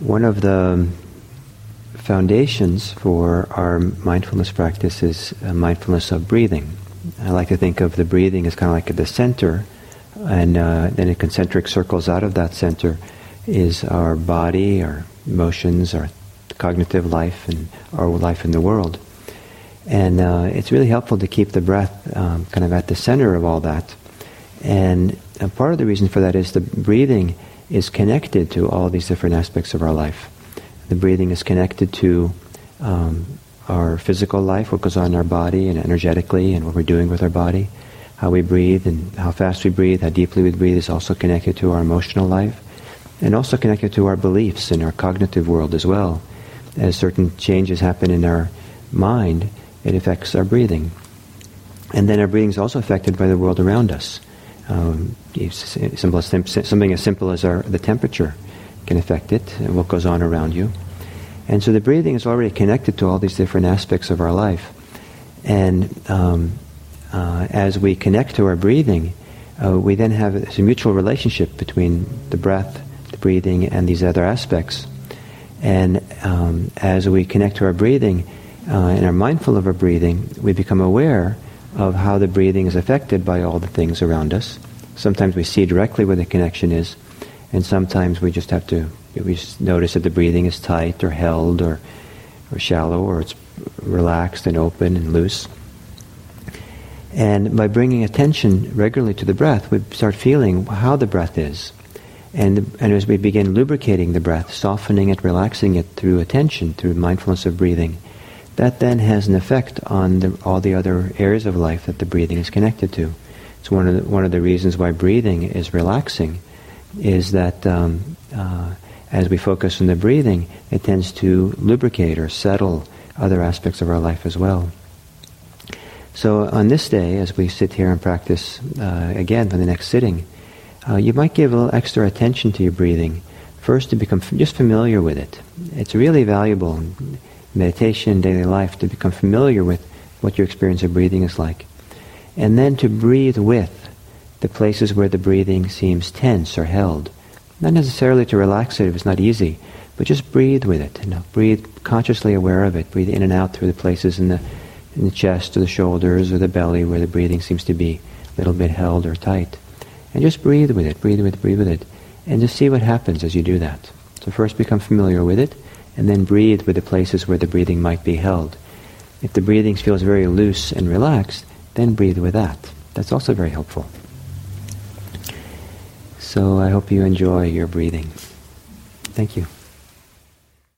one of the foundations for our mindfulness practice is mindfulness of breathing. I like to think of the breathing as kind of like the center, and uh, then in concentric circles out of that center is our body, our emotions, our cognitive life, and our life in the world. And uh, it's really helpful to keep the breath um, kind of at the center of all that. And part of the reason for that is the breathing is connected to all these different aspects of our life. The breathing is connected to um, our physical life, what goes on in our body and energetically, and what we're doing with our body. How we breathe and how fast we breathe, how deeply we breathe is also connected to our emotional life, and also connected to our beliefs in our cognitive world as well. As certain changes happen in our mind, it affects our breathing. And then our breathing is also affected by the world around us. Um, simple something as simple as our, the temperature can affect it, and what goes on around you. And so the breathing is already connected to all these different aspects of our life. And um, uh, as we connect to our breathing, uh, we then have a mutual relationship between the breath, the breathing, and these other aspects. And um, as we connect to our breathing uh, and are mindful of our breathing, we become aware of how the breathing is affected by all the things around us. Sometimes we see directly where the connection is, and sometimes we just have to we just notice that the breathing is tight or held or, or shallow or it's relaxed and open and loose. And by bringing attention regularly to the breath, we start feeling how the breath is. And, and as we begin lubricating the breath, softening it, relaxing it through attention, through mindfulness of breathing, that then has an effect on the, all the other areas of life that the breathing is connected to. It's one of the, one of the reasons why breathing is relaxing is that um, uh, as we focus on the breathing, it tends to lubricate or settle other aspects of our life as well. So on this day, as we sit here and practice uh, again for the next sitting, uh, you might give a little extra attention to your breathing. First, to become f- just familiar with it. It's really valuable meditation, daily life, to become familiar with what your experience of breathing is like. And then to breathe with the places where the breathing seems tense or held. Not necessarily to relax it if it's not easy, but just breathe with it. You know, breathe consciously aware of it. Breathe in and out through the places in the in the chest or the shoulders or the belly where the breathing seems to be a little bit held or tight. And just breathe with it, breathe with it, breathe with it. And just see what happens as you do that. So first become familiar with it, and then breathe with the places where the breathing might be held. If the breathing feels very loose and relaxed, then breathe with that. That's also very helpful. So I hope you enjoy your breathing. Thank you.